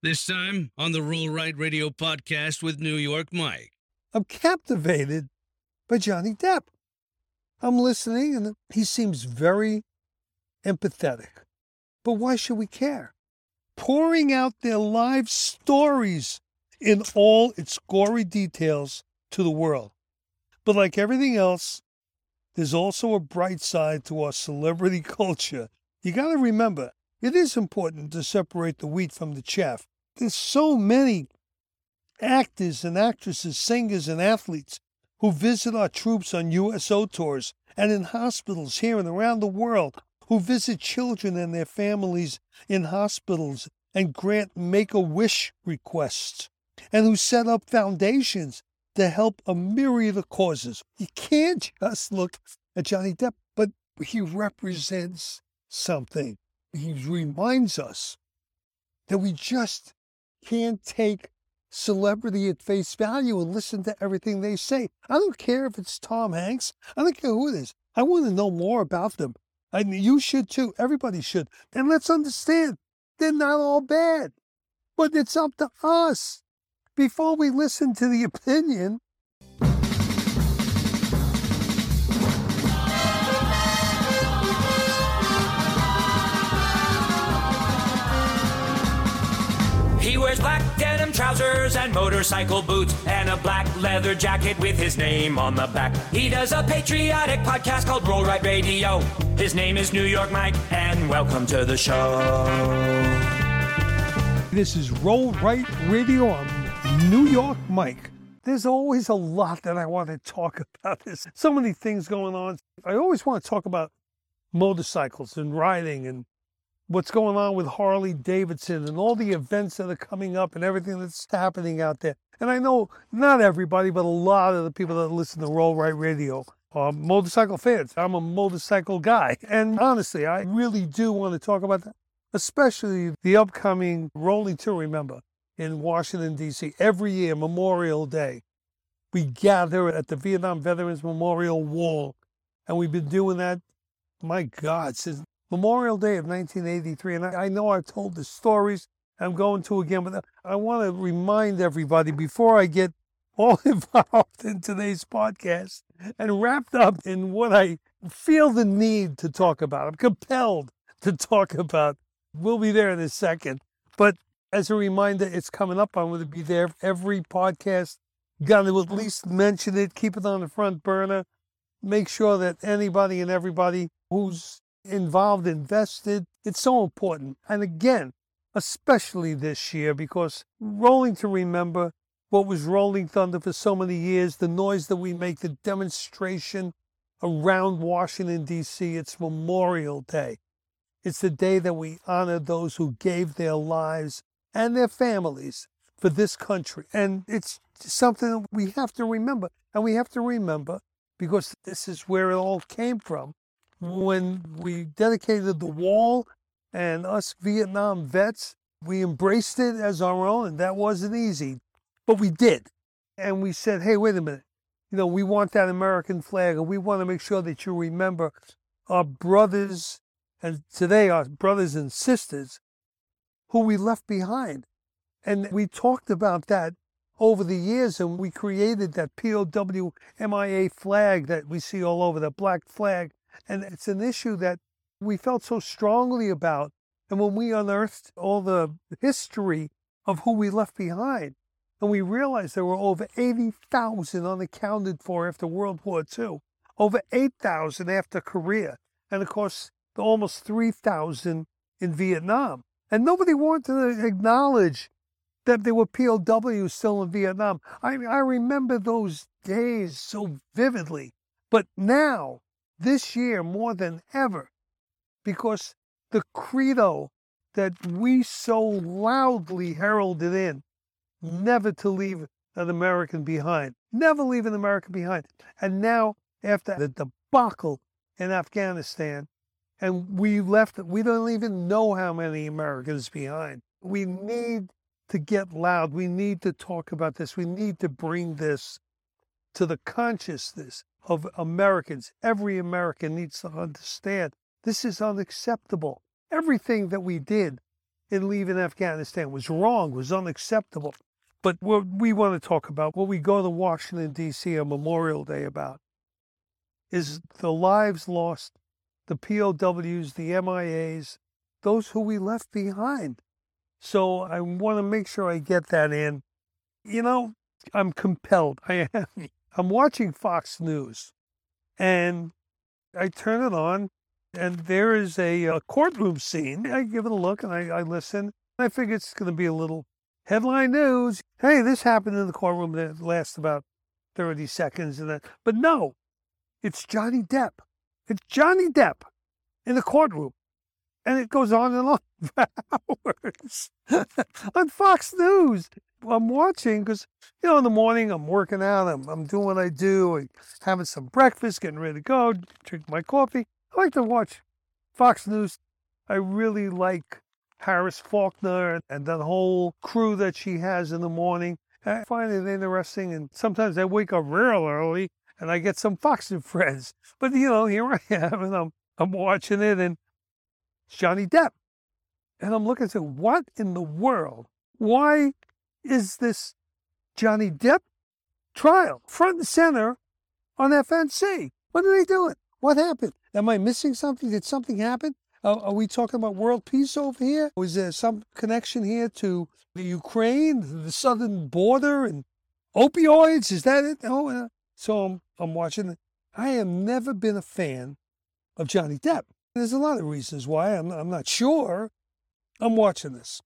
This time on the Roll Right Radio podcast with New York Mike. I'm captivated by Johnny Depp. I'm listening and he seems very empathetic. But why should we care? Pouring out their life stories in all its gory details to the world. But like everything else, there's also a bright side to our celebrity culture. You got to remember, it is important to separate the wheat from the chaff. There's so many actors and actresses, singers and athletes who visit our troops on USO tours and in hospitals here and around the world, who visit children and their families in hospitals and grant make a wish requests, and who set up foundations to help a myriad of causes. You can't just look at Johnny Depp, but he represents something. He reminds us that we just can't take celebrity at face value and listen to everything they say. I don't care if it's Tom Hanks. I don't care who it is. I want to know more about them. And you should too. Everybody should. And let's understand, they're not all bad. But it's up to us. Before we listen to the opinion, trousers and motorcycle boots and a black leather jacket with his name on the back. He does a patriotic podcast called Roll Right Radio. His name is New York Mike, and welcome to the show. This is Roll Right Radio. I'm New York Mike. There's always a lot that I want to talk about. There's so many things going on. I always want to talk about motorcycles and riding and what's going on with Harley Davidson and all the events that are coming up and everything that's happening out there. And I know not everybody, but a lot of the people that listen to Roll Right Radio are motorcycle fans. I'm a motorcycle guy. And honestly, I really do want to talk about that, especially the upcoming Rolling to Remember in Washington, D.C. Every year, Memorial Day, we gather at the Vietnam Veterans Memorial Wall. And we've been doing that, my God, since Memorial Day of 1983. And I, I know I've told the stories. I'm going to again, but uh, I want to remind everybody before I get all involved in today's podcast and wrapped up in what I feel the need to talk about. I'm compelled to talk about. We'll be there in a second. But as a reminder, it's coming up. I'm going to be there every podcast. Got to at least mention it, keep it on the front burner. Make sure that anybody and everybody who's involved, invested. It's so important. And again, especially this year, because rolling to remember what was Rolling Thunder for so many years, the noise that we make, the demonstration around Washington, D.C., it's Memorial Day. It's the day that we honor those who gave their lives and their families for this country. And it's something that we have to remember. And we have to remember because this is where it all came from when we dedicated the wall and us Vietnam vets, we embraced it as our own, and that wasn't easy, but we did. And we said, hey, wait a minute. You know, we want that American flag, and we want to make sure that you remember our brothers, and today our brothers and sisters, who we left behind. And we talked about that over the years, and we created that POW MIA flag that we see all over, the black flag and it's an issue that we felt so strongly about. And when we unearthed all the history of who we left behind, and we realized there were over 80,000 unaccounted for after World War II, over 8,000 after Korea, and of course, almost 3,000 in Vietnam. And nobody wanted to acknowledge that there were POWs still in Vietnam. I, I remember those days so vividly. But now, this year more than ever because the credo that we so loudly heralded in never to leave an American behind, never leave an American behind. And now, after the debacle in Afghanistan, and we left, we don't even know how many Americans behind. We need to get loud. We need to talk about this. We need to bring this to the consciousness of Americans. Every American needs to understand this is unacceptable. Everything that we did in leaving Afghanistan was wrong, was unacceptable. But what we want to talk about, what we go to Washington, D.C. on Memorial Day about, is the lives lost, the POWs, the MIAs, those who we left behind. So I want to make sure I get that in. You know, I'm compelled. I am. I'm watching Fox News and I turn it on and there is a, a courtroom scene. I give it a look and I, I listen. I figure it's going to be a little headline news. Hey, this happened in the courtroom that lasts about 30 seconds. And then, but no, it's Johnny Depp. It's Johnny Depp in the courtroom. And it goes on and on for hours on Fox News. I'm watching because, you know, in the morning I'm working out, I'm, I'm doing what I do, I'm having some breakfast, getting ready to go, drink my coffee. I like to watch Fox News. I really like Harris Faulkner and that whole crew that she has in the morning. I find it interesting, and sometimes I wake up real early and I get some Fox and Friends. But you know, here I am, and I'm I'm watching it, and Johnny Depp, and I'm looking at what in the world? Why is this Johnny Depp trial front and center on FNC? What are they doing? What happened? Am I missing something? Did something happen? Uh, are we talking about world peace over here? Was there some connection here to the Ukraine, the southern border, and opioids? Is that it? Oh, uh, so I'm, I'm watching. I have never been a fan of Johnny Depp. There's a lot of reasons why. I'm, I'm not sure. I'm watching this.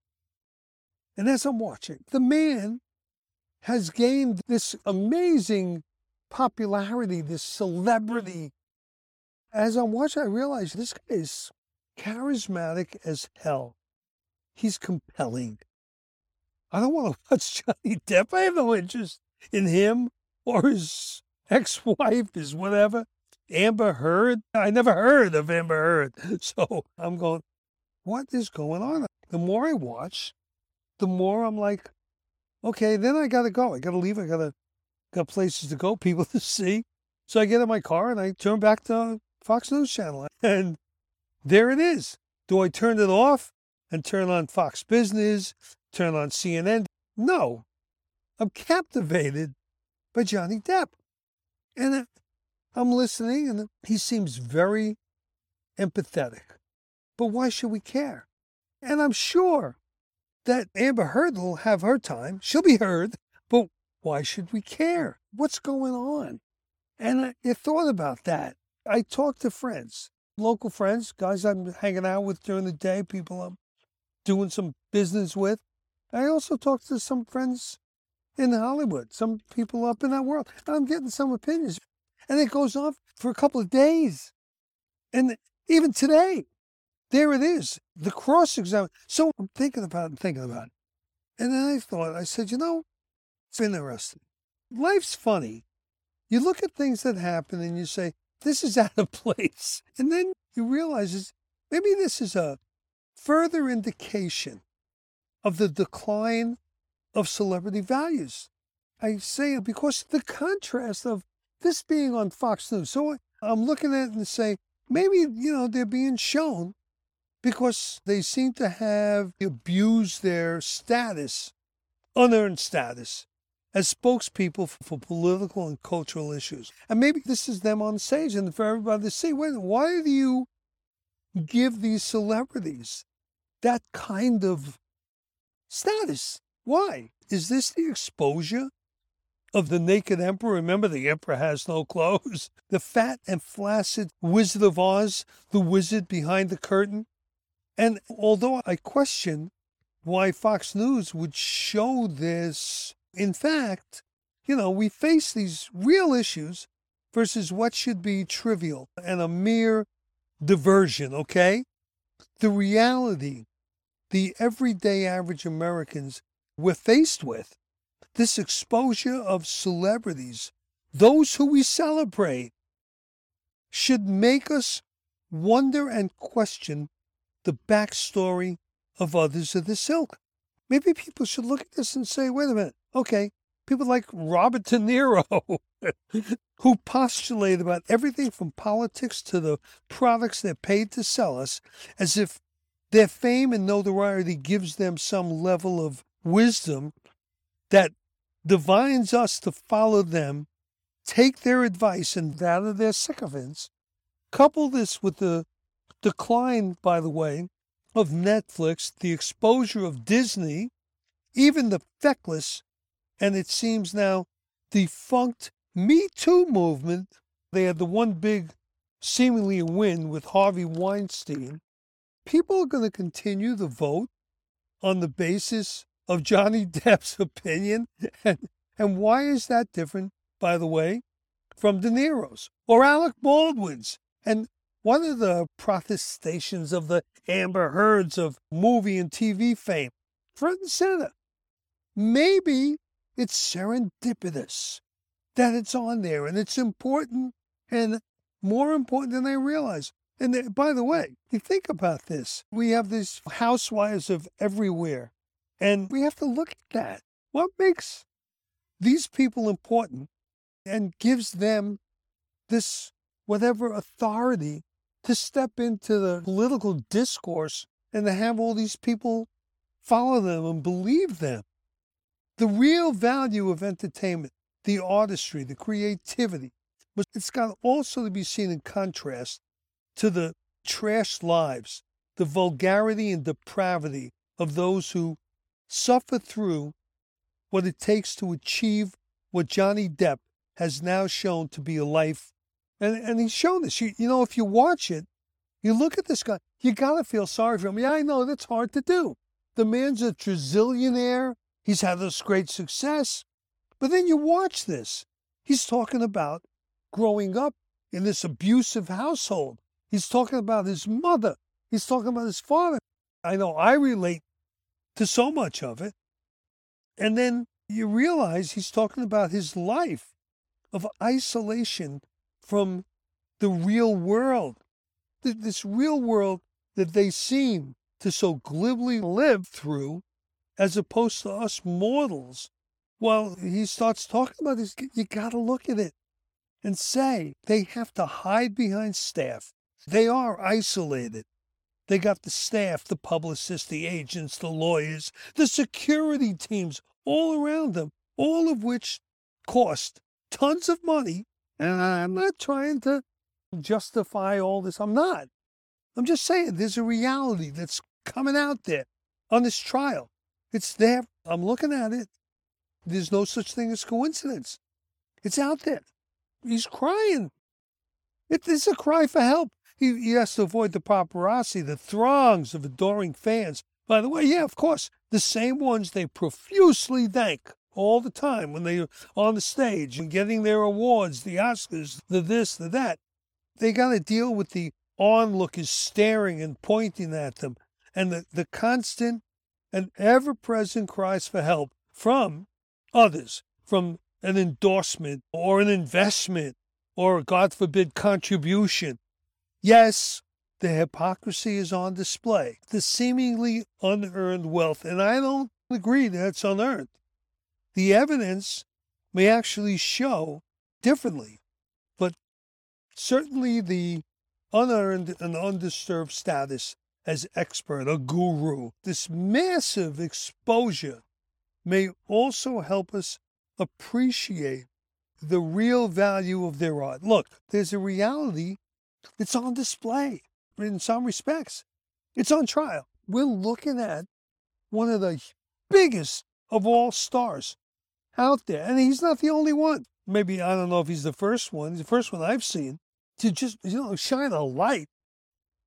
And as I'm watching, the man has gained this amazing popularity, this celebrity. As I'm watching, I realize this guy is charismatic as hell. He's compelling. I don't want to watch Johnny Depp. I have no interest in him or his ex-wife, his whatever. Amber Heard. I never heard of Amber Heard. So I'm going, what is going on? The more I watch, the more I'm like, okay, then I gotta go. I gotta leave. I gotta got places to go, people to see. So I get in my car and I turn back to Fox News Channel. And there it is. Do I turn it off and turn on Fox Business, turn on CNN? No. I'm captivated by Johnny Depp. And I'm listening, and he seems very empathetic. But why should we care? And I'm sure that Amber Heard will have her time. She'll be heard. But why should we care? What's going on? And uh, I, I thought about that. I talked to friends local friends, guys I'm hanging out with during the day, people I'm doing some business with. I also talk to some friends in Hollywood, some people up in that world. I'm getting some opinions. And it goes on for a couple of days. And even today, there it is, the cross exam. So I'm thinking about it and thinking about it. And then I thought, I said, you know, it's interesting. Life's funny. You look at things that happen and you say, this is out of place. And then you realize maybe this is a further indication of the decline of celebrity values. I say it because the contrast of this being on Fox News. So I'm looking at it and say, maybe, you know, they're being shown because they seem to have abused their status, unearned status, as spokespeople for political and cultural issues. And maybe this is them on stage and for everybody to see, wait, why do you give these celebrities that kind of status? Why? Is this the exposure of the naked emperor? Remember, the emperor has no clothes. The fat and flaccid Wizard of Oz, the wizard behind the curtain. And although I question why Fox News would show this in fact, you know, we face these real issues versus what should be trivial and a mere diversion, okay? The reality, the everyday average Americans we're faced with, this exposure of celebrities, those who we celebrate, should make us wonder and question the backstory of others of the silk. Maybe people should look at this and say, wait a minute, Okay, people like Robert De Niro, who postulate about everything from politics to the products they're paid to sell us, as if Their fame and notoriety gives them some level of wisdom that divines us to follow them, take their advice and that of their sycophants. Couple this with the decline, by the way, of Netflix, the exposure of Disney, even the feckless, and it seems now defunct Me Too movement. They had the one big, seemingly win with Harvey Weinstein. People are going to continue to vote on the basis of Johnny Depp's opinion. And, and why is that different, by the way, from De Niro's or Alec Baldwin's? And one of the protestations of the Amber Heards of movie and TV fame, front and center. Maybe it's serendipitous that it's on there and it's important and more important than I realize. And by the way, you think about this. We have these housewives of everywhere, and we have to look at that. What makes these people important and gives them this whatever authority to step into the political discourse and to have all these people follow them and believe them. The real value of entertainment, the artistry, the creativity, but it's got also to be seen in contrast to the trash lives, the vulgarity and depravity of those who suffer through what it takes to achieve what Johnny Depp has now shown to be a life. And, and he's shown this. You, you know, if you watch it, you look at this guy, you got to feel sorry for him. Yeah, I know that's hard to do. The man's a trazillionaire. He's had this great success. But then you watch this. He's talking about growing up in this abusive household. He's talking about his mother. He's talking about his father. I know I relate to so much of it. And then you realize he's talking about his life of isolation from the real world, this real world that they seem to so glibly live through, as opposed to us mortals. Well, he starts talking about this. You got to look at it and say they have to hide behind staff. They are isolated. They got the staff, the publicists, the agents, the lawyers, the security teams all around them, all of which cost tons of money. And I'm not trying to justify all this. I'm not. I'm just saying there's a reality that's coming out there on this trial. It's there. I'm looking at it. There's no such thing as coincidence. It's out there. He's crying. It is a cry for help. He, he has to avoid the paparazzi, the throngs of adoring fans. By the way, yeah, of course, the same ones they profusely thank all the time when they're on the stage and getting their awards, the Oscars, the this, the that. They got to deal with the onlookers staring and pointing at them and the, the constant and ever present cries for help from others, from an endorsement or an investment or, God forbid, contribution. Yes, the hypocrisy is on display, the seemingly unearned wealth, and I don't agree that it's unearned. The evidence may actually show differently, but certainly the unearned and undisturbed status as expert, a guru, this massive exposure may also help us appreciate the real value of their art. Look, there's a reality that's on display in some respects. It's on trial. We're looking at one of the biggest of all stars out there. And he's not the only one. Maybe, I don't know if he's the first one, he's the first one I've seen to just, you know, shine a light.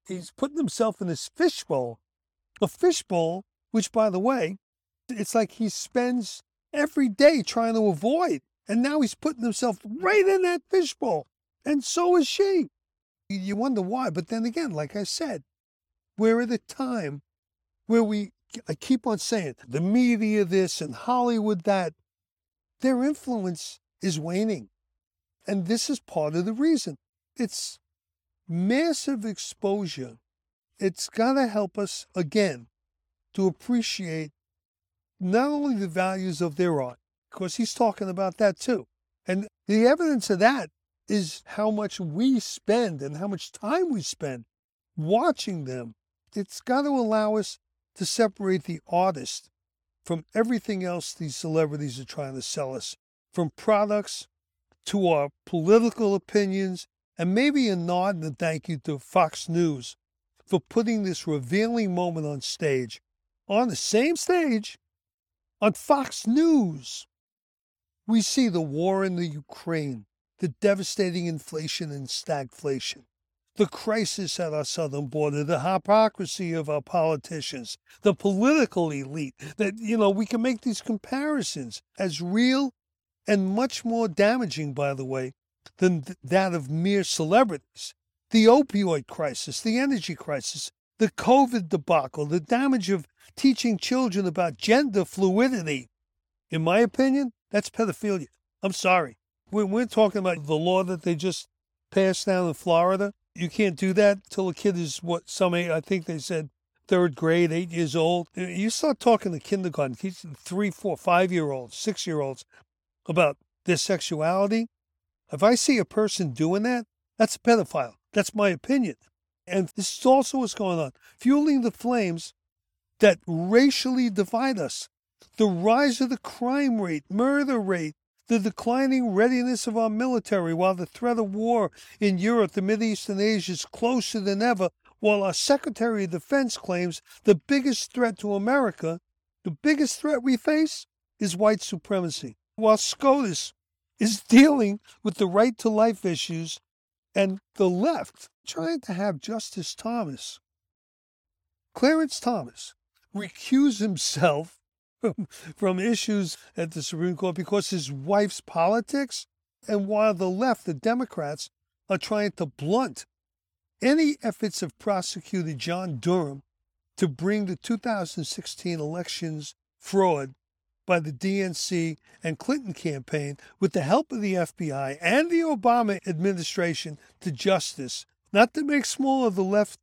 He's putting himself in this fishbowl, a fishbowl, which, by the way, it's like he spends every day trying to avoid. And now he's putting himself right in that fishbowl. And so is she. You wonder why. But then again, like I said, we're at a time where we, I keep on saying, the media this and Hollywood that, their influence is waning. And this is part of the reason. It's massive exposure. It's got to help us, again, to appreciate not only the values of their art, because he's talking about that too. And the evidence of that is how much we spend and how much time we spend watching them it's got to allow us to separate the artist from everything else these celebrities are trying to sell us, from products to our political opinions, and maybe a nod and a thank you to Fox News for putting this revealing moment on stage, on the same stage, on Fox News. We see the war in the Ukraine, the devastating inflation and stagflation, the crisis at our southern border, the hypocrisy of our politicians, the political elite, that, you know, we can make these comparisons as real and much more damaging, by the way, than th- that of mere celebrities. The opioid crisis, the energy crisis, the COVID debacle, the damage of teaching children about gender fluidity. In my opinion, that's pedophilia. I'm sorry. When we're talking about the law that they just passed down in Florida, you can't do that till a kid is what some I think they said third grade, eight years old. You start talking to kindergarten, three, four, five year olds, six year olds about their sexuality. If I see a person doing that, that's a pedophile. That's my opinion. And this is also what's going on, fueling the flames that racially divide us. The rise of the crime rate, murder rate, the declining readiness of our military while the threat of war in Europe, the Middle East, and Asia is closer than ever, while our Secretary of Defense claims the biggest threat to America, the biggest threat we face is white supremacy. While SCOTUS is dealing with the right to life issues and the left trying to have Justice Thomas, Clarence Thomas, recuse himself from, from issues at the Supreme Court because his wife's politics. And while the left, the Democrats, are trying to blunt any efforts of prosecutor John Durham to bring the 2016 elections fraud by the DNC and Clinton campaign with the help of the FBI and the Obama administration to justice, not to make small of the left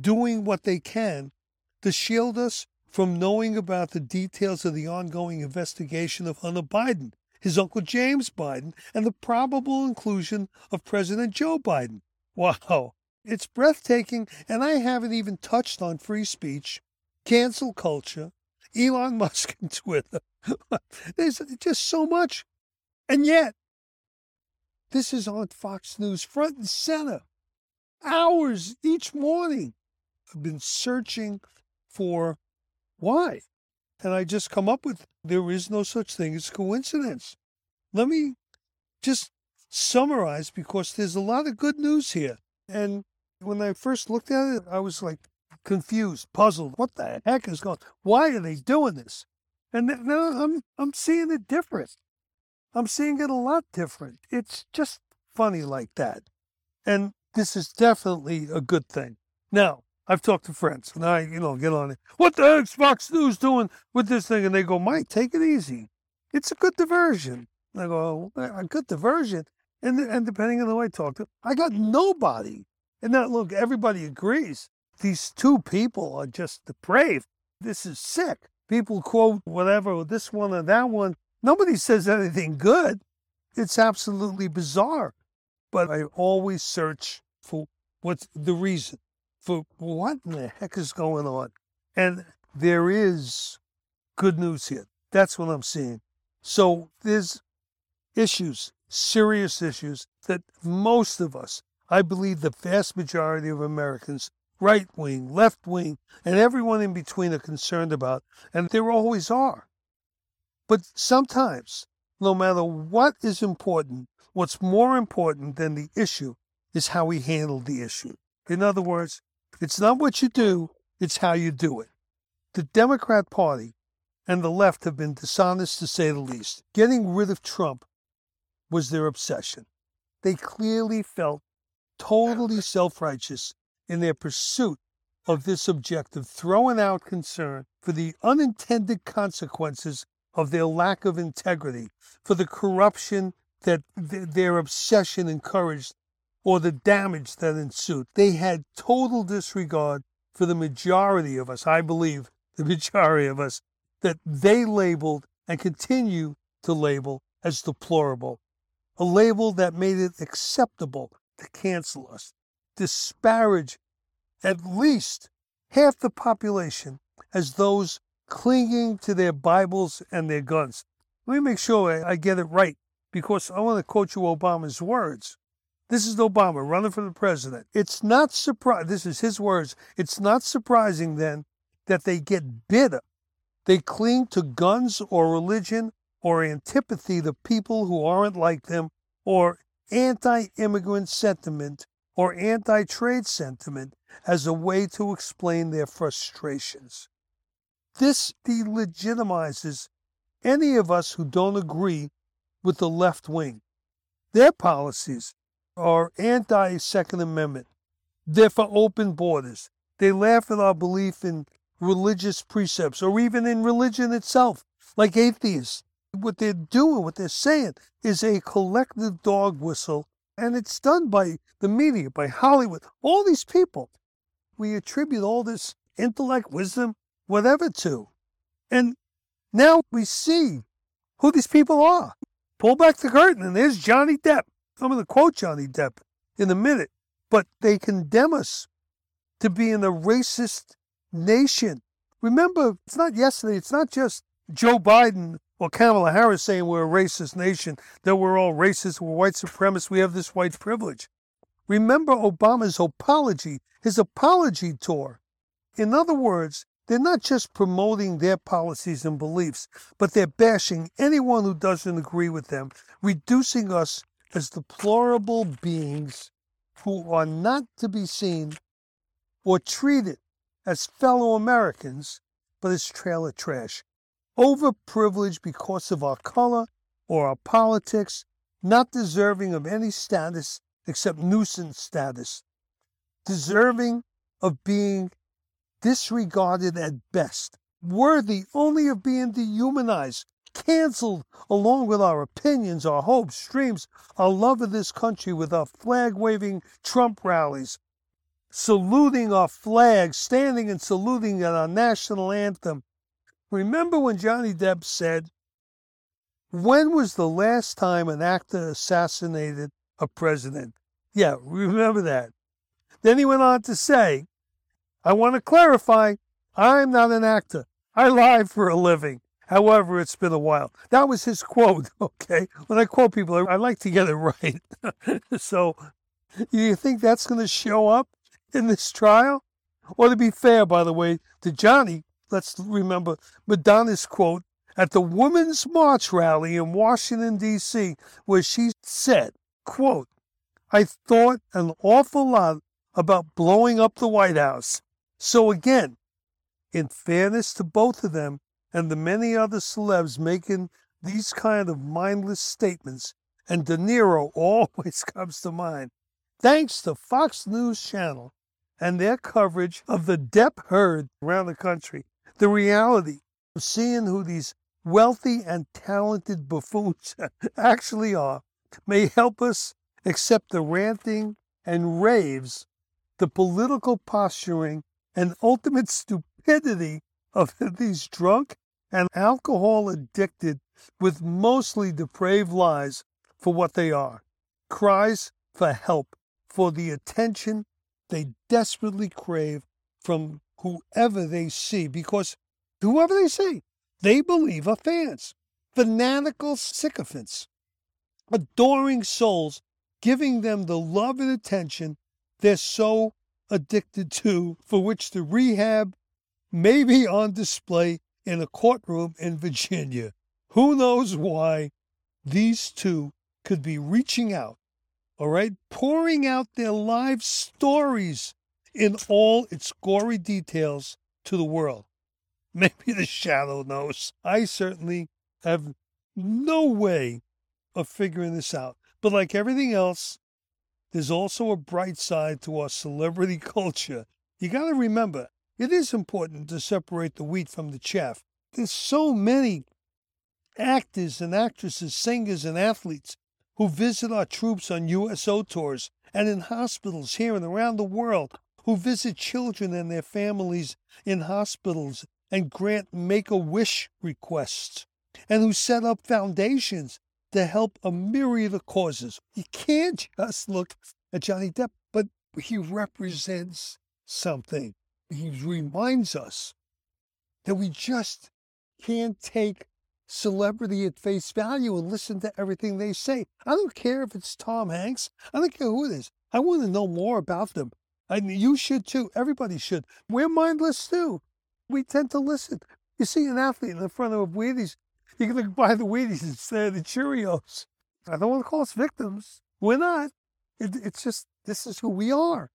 doing what they can to shield us from knowing about the details of the ongoing investigation of Hunter Biden, his uncle James Biden, and the probable inclusion of President Joe Biden. Wow, it's breathtaking, and I haven't even touched on free speech, cancel culture, Elon Musk and Twitter. There's just so much. And yet, this is on Fox News front and center, hours each morning. I've been searching for why. And I just come up with there is no such thing as coincidence. Let me just summarize because there's a lot of good news here. And when I first looked at it, I was like confused, puzzled. What the heck is going? Why are they doing this? And now I'm I'm seeing it different. I'm seeing it a lot different. It's just funny like that. And this is definitely a good thing. Now, I've talked to friends and I, you know, get on it. What the heck's Fox News doing with this thing? And they go, Mike, take it easy. It's a good diversion. And I go, a good diversion. And, and depending on who I talk to, I got nobody. And now, look, everybody agrees. These two people are just depraved. This is sick. People quote whatever, oh, this one or that one. Nobody says anything good. It's absolutely bizarre. But I always search for what's the reason for what in the heck is going on. And there is good news here. That's what I'm seeing. So there's issues, serious issues that most of us, I believe the vast majority of Americans, right wing, left wing, and everyone in between are concerned about, and there always are. But sometimes, no matter what is important, what's more important than the issue is how we handle the issue. In other words, it's not what you do, it's how you do it. The Democrat Party and the left have been dishonest to say the least. Getting rid of Trump was their obsession. They clearly felt totally self righteous in their pursuit of this objective, throwing out concern for the unintended consequences of their lack of integrity, for the corruption that th- their obsession encouraged or the damage that ensued. They had total disregard for the majority of us, I believe, the majority of us, that they labeled and continue to label as deplorable. A label that made it acceptable to cancel us, disparage at least half the population as those clinging to their Bibles and their guns. Let me make sure I get it right because I want to quote you Obama's words. This is Obama running for the president. It's not surprising, this is his words, it's not surprising then that they get bitter. They cling to guns or religion or antipathy to people who aren't like them or anti immigrant sentiment or anti trade sentiment as a way to explain their frustrations. This delegitimizes any of us who don't agree with the left wing. Their policies are anti Second Amendment. They're for open borders. They laugh at our belief in religious precepts or even in religion itself, like atheists. What they're doing, what they're saying, is a collective dog whistle, and it's done by the media, by Hollywood, all these people. We attribute all this intellect, wisdom, whatever to. And now we see who these people are. Pull back the curtain, and there's Johnny Depp. I'm going to quote Johnny Depp in a minute, but they condemn us to being a racist nation. Remember, it's not yesterday, it's not just Joe Biden or Kamala Harris saying we're a racist nation, that we're all racist, we're white supremacists, we have this white privilege. Remember Obama's apology, his apology tour. In other words, they're not just promoting their policies and beliefs, but they're bashing anyone who doesn't agree with them, reducing us as deplorable beings who are not to be seen or treated as fellow Americans, but as trailer trash. Overprivileged because of our color or our politics, not deserving of any status except nuisance status, deserving of being disregarded at best, worthy only of being dehumanized, canceled along with our opinions, our hopes, dreams, our love of this country with our flag waving Trump rallies, saluting our flag, standing and saluting at our national anthem. Remember when Johnny Depp said, When was the last time an actor assassinated a president? Yeah, remember that. Then he went on to say, I want to clarify, I'm not an actor. I lie for a living. However, it's been a while. That was his quote, okay? When I quote people, I like to get it right. so, you think that's going to show up in this trial? Or to be fair, by the way, to Johnny, let's remember Madonna's quote at the Women's March rally in Washington, D.C., where she said, quote, I thought an awful lot about blowing up the White House. So again, in fairness to both of them and the many other celebs making these kind of mindless statements, and De Niro always comes to mind, thanks to Fox News Channel and their coverage of the Depp Heard around the country, the reality of seeing who these wealthy and talented buffoons actually are may help us accept the ranting and raves, the political posturing, and ultimate stupidity of these drunk and alcohol addicted with mostly depraved lies for what they are cries for help, for the attention they desperately crave from whoever they see, because whoever they see, they believe are fans, fanatical sycophants, adoring souls, giving them the love and attention they're so addicted to, for which the rehab may be on display in a courtroom in Virginia. Who knows why these two could be reaching out, all right, pouring out their life stories in all its gory details to the world. Maybe the shadow knows. I certainly have no way of figuring this out. But like everything else, there's also a bright side to our celebrity culture. You got to remember, it is important to separate the wheat from the chaff. There's so many actors and actresses, singers and athletes who visit our troops on USO tours and in hospitals here and around the world, who visit children and their families in hospitals and grant make a wish requests, and who set up foundations to help a myriad of causes. You can't just look at Johnny Depp, but he represents something. He reminds us that we just can't take celebrity at face value and listen to everything they say. I don't care if it's Tom Hanks. I don't care who it is. I want to know more about them. And you should too. Everybody should. We're mindless too. We tend to listen. You see an athlete in the front of a Wheaties, going to buy the Wheaties instead of the Cheerios. I don't want to call us victims. We're not. It, it's just, this is who we are.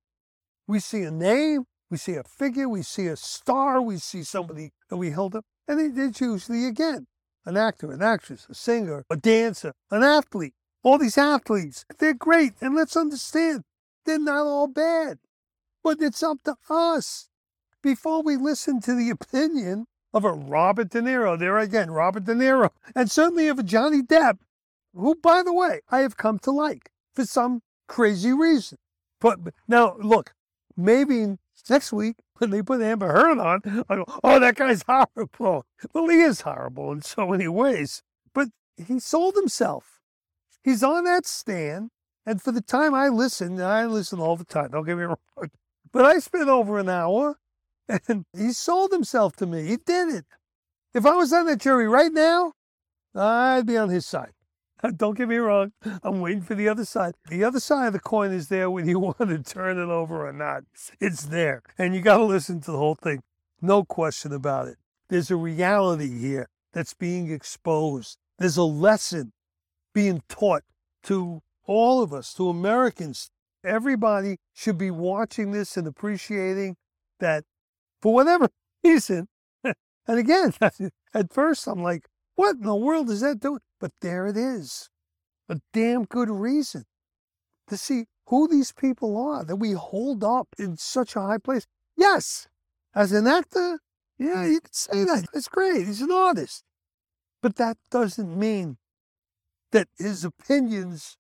We see a name, we see a figure, we see a star, we see somebody that we held up, and it's usually, again, an actor, an actress, a singer, a dancer, an athlete. All these athletes, they're great. And let's understand, they're not all bad. But it's up to us before we listen to the opinion of a Robert De Niro, there again, Robert De Niro, and certainly of a Johnny Depp, who, by the way, I have come to like for some crazy reason. But now, look, maybe next week when they put Amber Heard on, I go, oh, that guy's horrible. Well, he is horrible in so many ways, but he sold himself. He's on that stand, and for the time I listen, I listen all the time, don't get me wrong, but I spent over an hour, and he sold himself to me. He did it. If I was on that jury right now, I'd be on his side. Don't get me wrong. I'm waiting for the other side. The other side of the coin is there when you want to turn it over or not. It's there. And you got to listen to the whole thing. No question about it. There's a reality here that's being exposed. There's a lesson being taught to all of us, to Americans. Everybody should be watching this and appreciating that for whatever reason. and again, at first I'm like, what in the world is that doing? But there it is. A damn good reason to see who these people are that we hold up in such a high place. Yes, as an actor, yeah, you could say that. That's great. He's an artist. But that doesn't mean that his opinions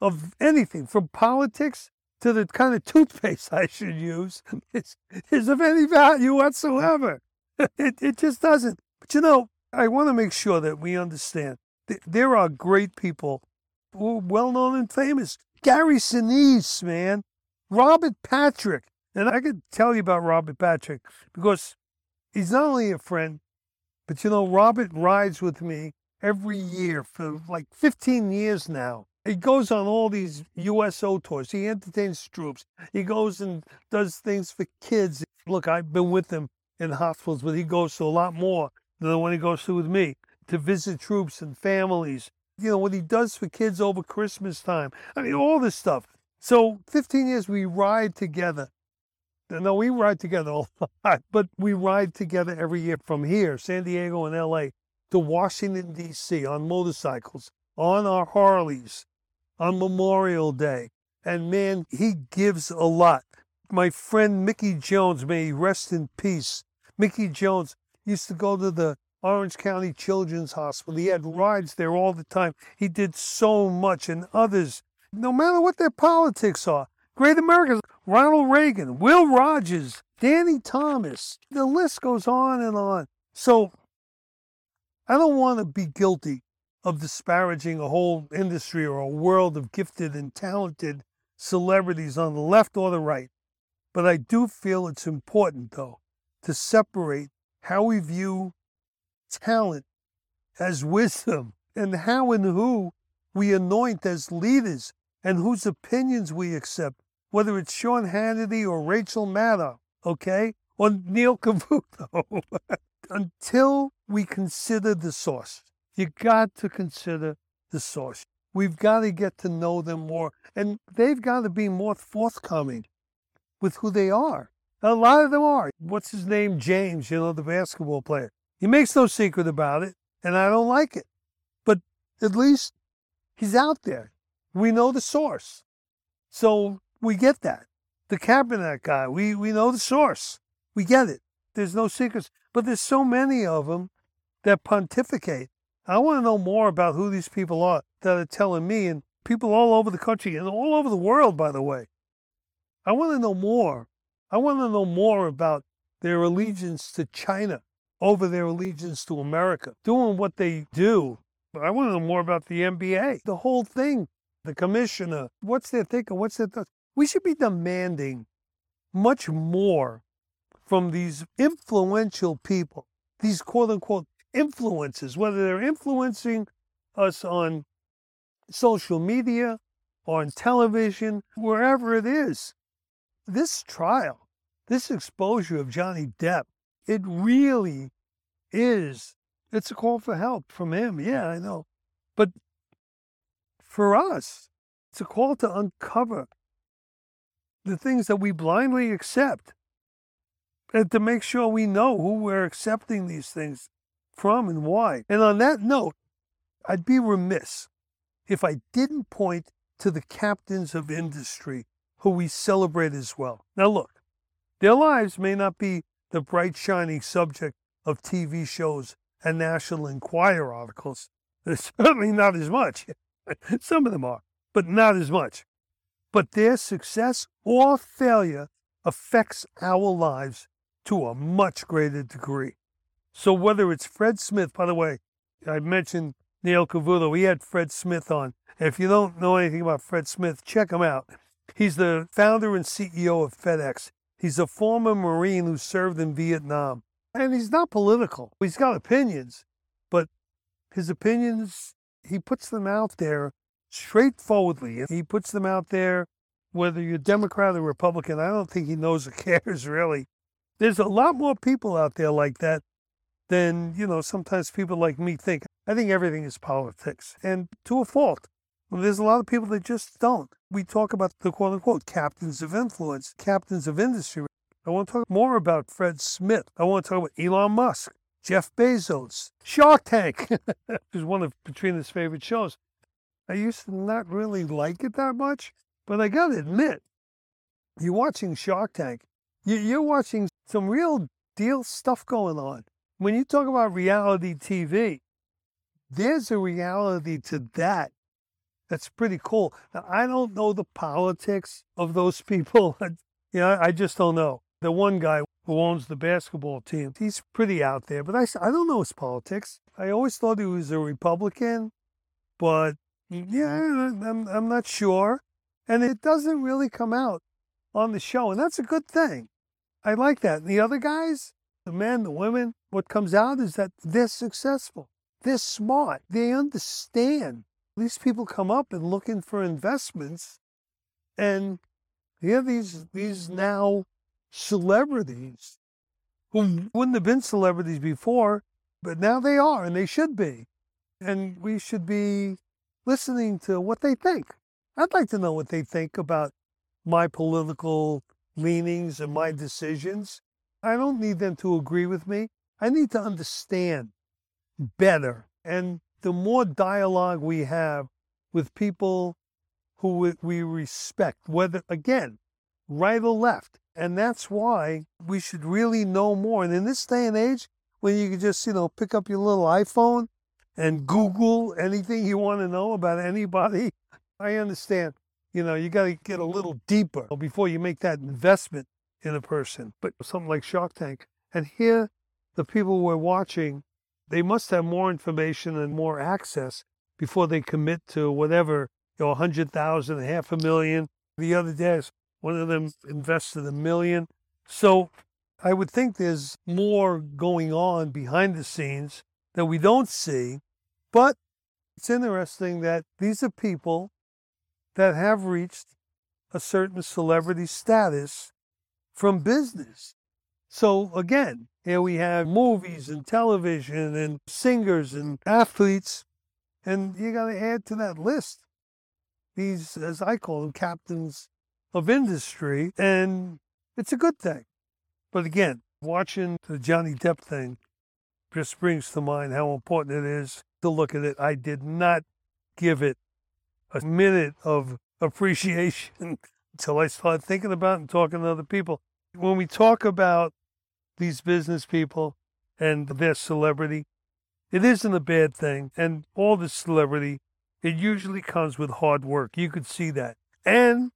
of anything, from politics to the kind of toothpaste I should use, is, is of any value whatsoever. It, it just doesn't. But you know, I want to make sure that we understand that there are great people who are well known and famous. Gary Sinise, man. Robert Patrick. And I could tell you about Robert Patrick because he's not only a friend, but you know, Robert rides with me every year for like 15 years now. He goes on all these USO tours. He entertains troops. He goes and does things for kids. Look, I've been with him in hospitals, but he goes to a lot more than one he goes to with me to visit troops and families. You know, what he does for kids over Christmas time. I mean, all this stuff. So 15 years we ride together. No, we ride together a lot, but we ride together every year from here, San Diego and LA, to Washington, D.C. on motorcycles, on our Harleys, on Memorial Day. And man, he gives a lot. My friend Mickey Jones, may he rest in peace. Mickey Jones used to go to the Orange County Children's Hospital. He had rides there all the time. He did so much, and others, no matter what their politics are. Great Americans, Ronald Reagan, Will Rogers, Danny Thomas. The list goes on and on. So I don't want to be guilty of disparaging a whole industry or a world of gifted and talented celebrities on the left or the right. But I do feel it's important, though, to separate how we view talent as wisdom and how and who we anoint as leaders and whose opinions we accept, whether it's Sean Hannity or Rachel Maddow, okay, or Neil Cavuto. Until we consider the source, you got to consider the source. We've got to get to know them more, and they've got to be more forthcoming with who they are. A lot of them are. What's his name? James, you know, the basketball player. He makes no secret about it, and I don't like it. But at least he's out there. We know the source. So we get that. The Kaepernick guy, we, we know the source. We get it. There's no secrets. But there's so many of them that pontificate. I want to know more about who these people are that are telling me, and people all over the country and all over the world, by the way. I want to know more. I want to know more about their mm. allegiance to China over their allegiance to America, doing what they do. I want to know more about the NBA, the whole thing, the commissioner. What's their thinking? What's their thoughts? We should be demanding much more from these influential people, these quote unquote influences, whether they're influencing us on social media, on television, wherever it is. This trial, this exposure of Johnny Depp, it really is, it's a call for help from him. Yeah, I know. But for us, it's a call to uncover the things that we blindly accept and to make sure we know who we're accepting these things from and why. And on that note, I'd be remiss if I didn't point to the captains of industry who we celebrate as well. Now, look, their lives may not be the bright, shining subject of TV shows and National Enquirer articles. They're certainly not as much. Some of them are, but not as much. But their success or failure affects our lives to a much greater degree. So whether it's Fred Smith, by the way, I mentioned Neil Cavuto, he had Fred Smith on. If you don't know anything about Fred Smith, check him out. He's the founder and CEO of FedEx. He's a former Marine who served in Vietnam. And he's not political. He's got opinions, but his opinions, he puts them out there straightforwardly. He puts them out there whether you're Democrat or Republican. I don't think he knows or cares really. There's a lot more people out there like that than, you know, sometimes people like me think. I think everything is politics, and to a fault. Well, there's a lot of people that just don't. We talk about the quote unquote captains of influence, captains of industry. I want to talk more about Fred Smith. I want to talk about Elon Musk, Jeff Bezos, Shark Tank, which is one of Katrina's favorite shows. I used to not really like it that much, but I got to admit, you're watching Shark Tank, you're watching some real deal stuff going on. When you talk about reality TV, there's a reality to that that's pretty cool. Now, I don't know the politics of those people. you know, I just don't know. The one guy who owns the basketball team, he's pretty out there, but I, I don't know his politics. I always thought he was a Republican, but mm-hmm. yeah, I'm, I'm not sure. And it doesn't really come out on the show, and that's a good thing. I like that. And the other guys, the men, the women, what comes out is that they're successful. They're smart. They understand. These people come up and looking for investments. And here these these now celebrities who wouldn't have been celebrities before, but now they are and they should be. And we should be listening to what they think. I'd like to know what they think about my political leanings and my decisions. I don't need them to agree with me. I need to understand better. And the more dialogue we have with people who we respect, whether, again, right or left. And that's why we should really know more. And in this day and age, when you can just, you know, pick up your little iPhone and Google anything you want to know about anybody, I understand. You know, you got to get a little deeper before you make that investment in a person. But something like Shark Tank, and here the people we're watching they must have more information and more access before they commit to whatever, you know, a hundred thousand, half a million. The other day, one of them invested a million. So I would think there's more going on behind the scenes that we don't see. But it's interesting that these are people that have reached a certain celebrity status from business. So again, here we have movies and television and singers and athletes, and you got to add to that list these, as I call them, captains of industry, and it's a good thing. But again, watching the Johnny Depp thing just brings to mind how important it is to look at it. I did not give it a minute of appreciation until I started thinking about and talking to other people. When we talk about these business people and their celebrity. It isn't a bad thing. And all this celebrity, it usually comes with hard work. You could see that. And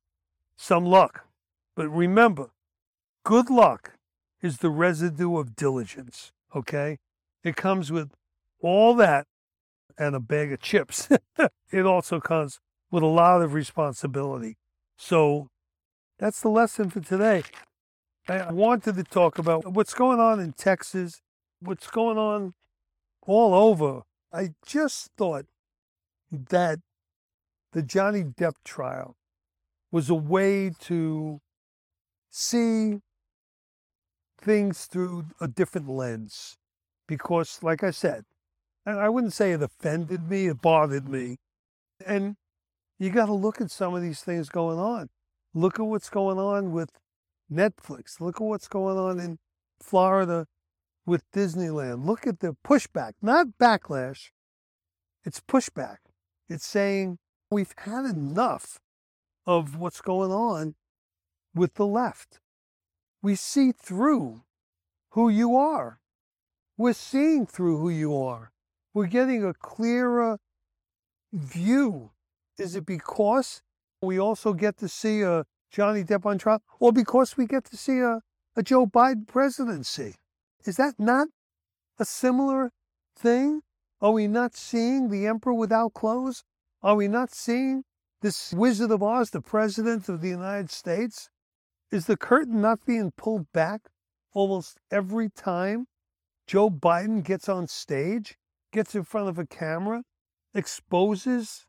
some luck. But remember, good luck is the residue of diligence. Okay? It comes with all that and a bag of chips. it also comes with a lot of responsibility. So that's the lesson for today. I wanted to talk about what's going on in Texas, what's going on all over. I just thought that the Johnny Depp trial was a way to see things through a different lens. Because, like I said, I wouldn't say it offended me, it bothered me. And you got to look at some of these things going on. Look at what's going on with Netflix. Look at what's going on in Florida with Disneyland. Look at the pushback, not backlash. It's pushback. It's saying we've had enough of what's going on with the left. We see through who you are. We're seeing through who you are. We're getting a clearer view. Is it because we also get to see a Johnny Depp on trial, or because we get to see a, a Joe Biden presidency? Is that not a similar thing? Are we not seeing the emperor without clothes? Are we not seeing this Wizard of Oz, the President of the United States? Is the curtain not being pulled back almost every time Joe Biden gets on stage, gets in front of a camera, exposes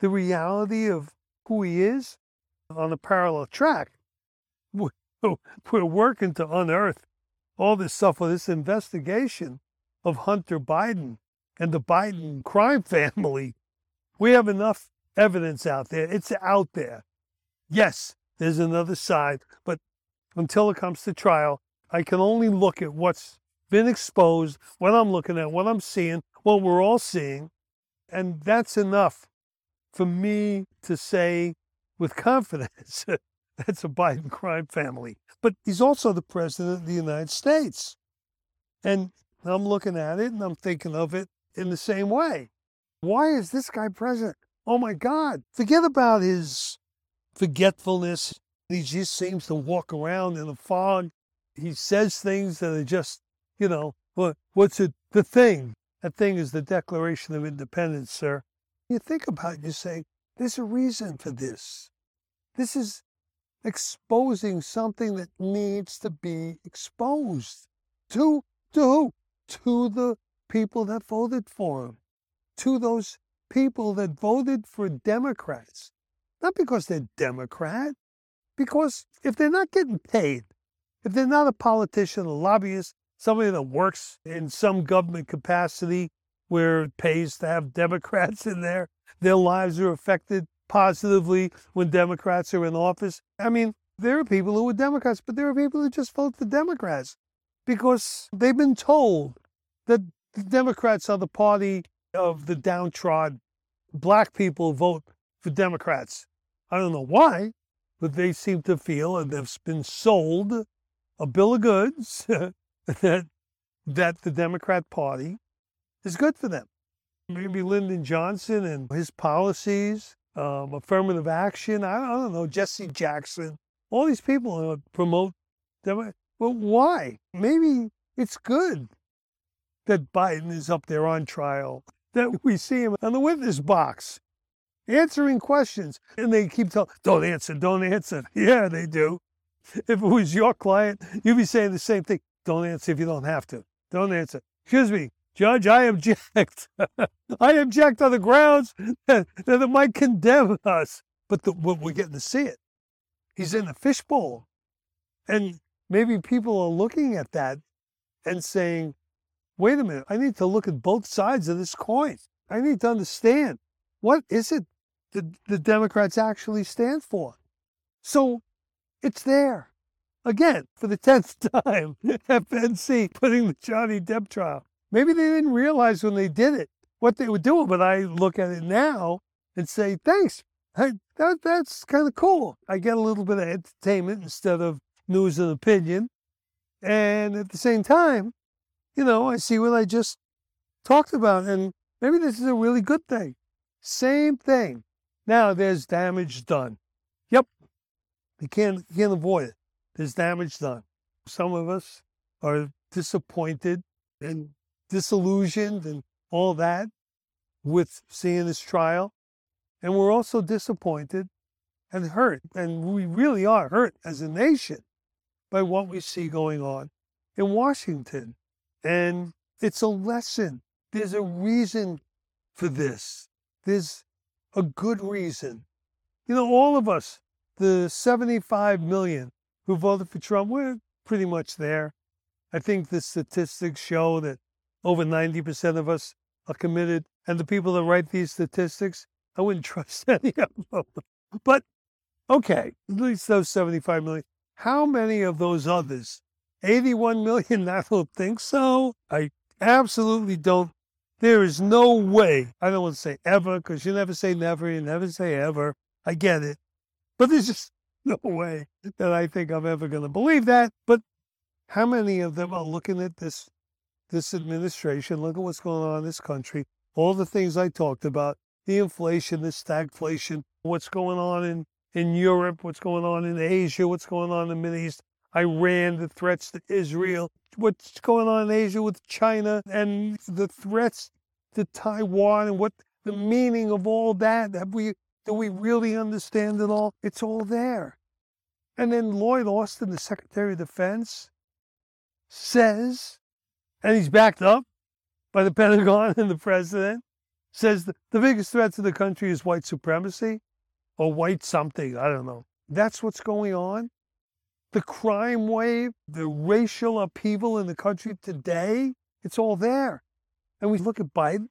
the reality of who he is on a parallel track? We're working to unearth all this stuff with this investigation of Hunter Biden and the Biden crime family. We have enough evidence out there. It's out there. Yes, there's another side, but until it comes to trial, I can only look at what's been exposed, what I'm looking at, what I'm seeing, what we're all seeing. And that's enough for me to say with confidence that's a Biden crime family. But he's also the president of the United States. And I'm looking at it and I'm thinking of it in the same way. Why is this guy president? Oh my God, forget about his forgetfulness. He just seems to walk around in a fog. He says things that are just, you know, what, what's it? The thing. That thing is the Declaration of Independence, sir. You think about it, you say, there's a reason for this. This is exposing something that needs to be exposed. To, to who? To the people that voted for him. To those people that voted for Democrats. Not because they're Democrat, because if they're not getting paid, if they're not a politician, a lobbyist, somebody that works in some government capacity where it pays to have Democrats in there, their lives are affected positively when Democrats are in office. I mean, there are people who are Democrats, but there are people who just vote for Democrats because they've been told that the Democrats are the party of the downtrodden. Black people vote for Democrats. I don't know why, but they seem to feel and they've been sold a bill of goods that that the Democrat Party is good for them. Maybe Lyndon Johnson and his policies, um, affirmative action. I, I, don't know Jesse Jackson. All these people promote them. But why? Maybe it's good that Biden is up there on trial. That we see him on the witness box answering questions, and they keep telling, "Don't answer, don't answer." Yeah, they do. If it was your client, you'd be saying the same thing. Don't answer if you don't have to. Don't answer. Excuse me, Judge, I object. I object on the grounds that, that it might condemn us. But the, we're getting to see it. He's in a fishbowl. And maybe people are looking at that and saying, wait a minute, I need to look at both sides of this coin. I need to understand what is it that the Democrats actually stand for. So it's there. Again, for the 10th time, FNC putting the Johnny Depp trial. Maybe they didn't realize when they did it what they were doing, but I look at it now and say, thanks. I, that, that's kind of cool. I get a little bit of entertainment instead of news and opinion. And at the same time, you know, I see what I just talked about, and maybe this is a really good thing. Same thing. Now there's damage done. Yep. You can't, you can't avoid it. There's damage done. Some of us are disappointed and disillusioned and all that with seeing this trial. And we're also disappointed and hurt. And we really are hurt as a nation by what we see going on in Washington. And it's a lesson. There's a reason for this. There's a good reason. You know, all of us, the 75 million who voted for Trump, we're pretty much there. I think the statistics show that over 90% of us are committed. And the people that write these statistics, I wouldn't trust any of them. But okay, at least those 75 million. How many of those others? 81 million? I don't think so. I absolutely don't. There is no way. I don't want to say ever because you never say never, you never say ever. I get it. But there's just no way that I think I'm ever going to believe that. But how many of them are looking at this this administration, look at what's going on in this country, all the things I talked about, the inflation, the stagflation, what's going on in, in Europe, what's going on in Asia, what's going on in the Middle East, Iran, the threats to Israel, what's going on in Asia with China and the threats to Taiwan and what the meaning of all that. Have we do we really understand it all? It's all there. And then Lloyd Austin, the Secretary of Defense, says, and he's backed up by the Pentagon and the president, says the, biggest threat to the country is white supremacy or white something. I don't know. That's what's going on. The crime wave, the racial upheaval in the country today, it's all there. And we look at Biden,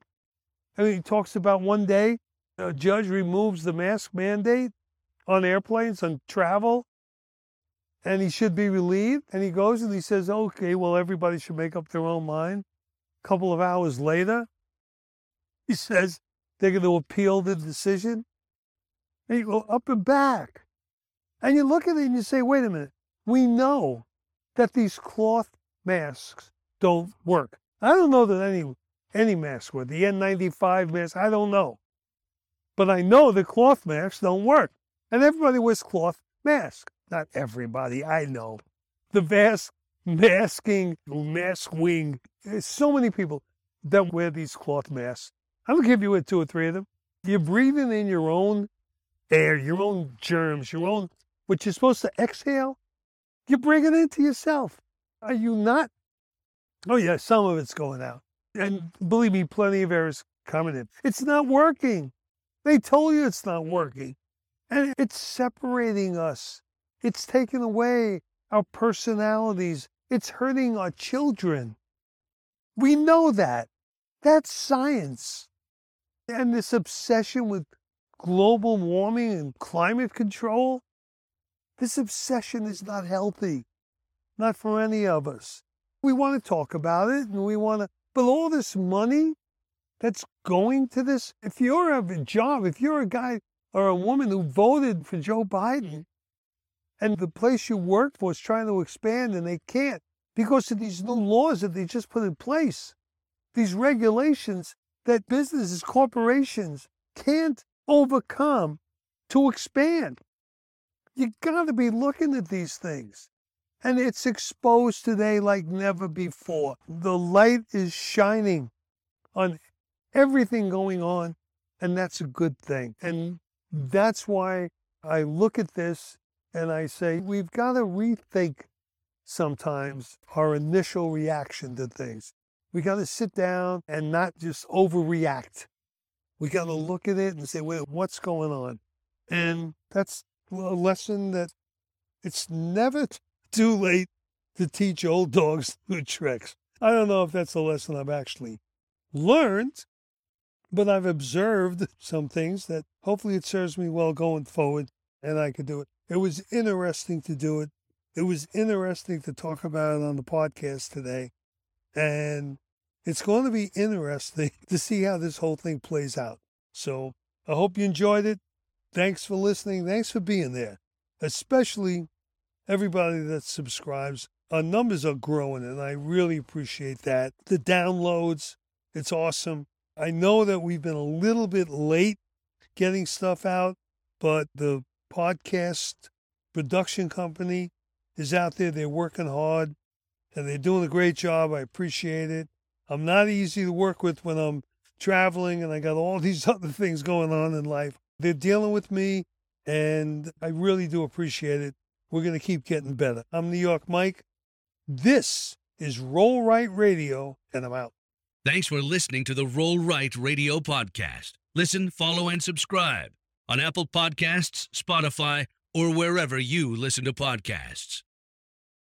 and he talks about one day a judge removes the mask mandate on airplanes, on travel, and he should be relieved. And he goes and he says, okay, well, everybody should make up their own mind. A couple of hours later, he says they're going to appeal the decision. And you go up and back. And you look at it and you say, wait a minute, we know that these cloth masks don't work. I don't know that any any mask would. The N95 mask, I don't know. But I know the cloth masks don't work. And everybody wears cloth masks. Not everybody, I know. The vast masking, mask wing, there's so many people that wear these cloth masks. I'm gonna give you a two or three of them. You're breathing in your own air, your own germs, your own what you're supposed to exhale. You bring it into yourself. Are you not? Oh yeah, some of it's going out. And believe me, plenty of air is coming in. It's not working. They told you it's not working. And it's separating us. It's taking away our personalities. It's hurting our children. We know that. That's science. And this obsession with global warming and climate control, this obsession is not healthy, not for any of us. We want to talk about it and we want to, but all this money that's going to this, if you're a job, if you're a guy or a woman who voted for Joe Biden, and the place you work for is trying to expand and they can't because of these new laws that they just put in place, these regulations that businesses, corporations can't overcome to expand. You got to be looking at these things. And it's exposed today like never before. The light is shining on everything going on, and that's a good thing. And that's why I look at this and I say, we've got to rethink sometimes our initial reaction to things. We got to sit down and not just overreact. We got to mm-hmm. look at it and say, wait, what's going on? And that's a lesson that it's never too late to teach old dogs new tricks. I don't know if that's a lesson I've actually learned, but I've observed some things that hopefully it serves me well going forward and I could do it. It was interesting to do it. It was interesting to talk about it on the podcast today. And it's going to be interesting to see how this whole thing plays out. So I hope you enjoyed it. Thanks for listening. Thanks for being there, especially everybody that subscribes. Our numbers are growing, and I really appreciate that. The downloads, it's awesome. I know that we've been a little bit late getting stuff out, but the podcast production company is out there. They're working hard and they're doing a great job. I appreciate it. I'm not easy to work with when I'm traveling and I got all these other things going on in life. They're dealing with me and I really do appreciate it. We're going to keep getting better. I'm New York Mike. This is Roll Right Radio, and I'm out. Thanks for listening to the Roll Right Radio podcast. Listen, follow, and subscribe on Apple Podcasts, Spotify, or wherever you listen to podcasts.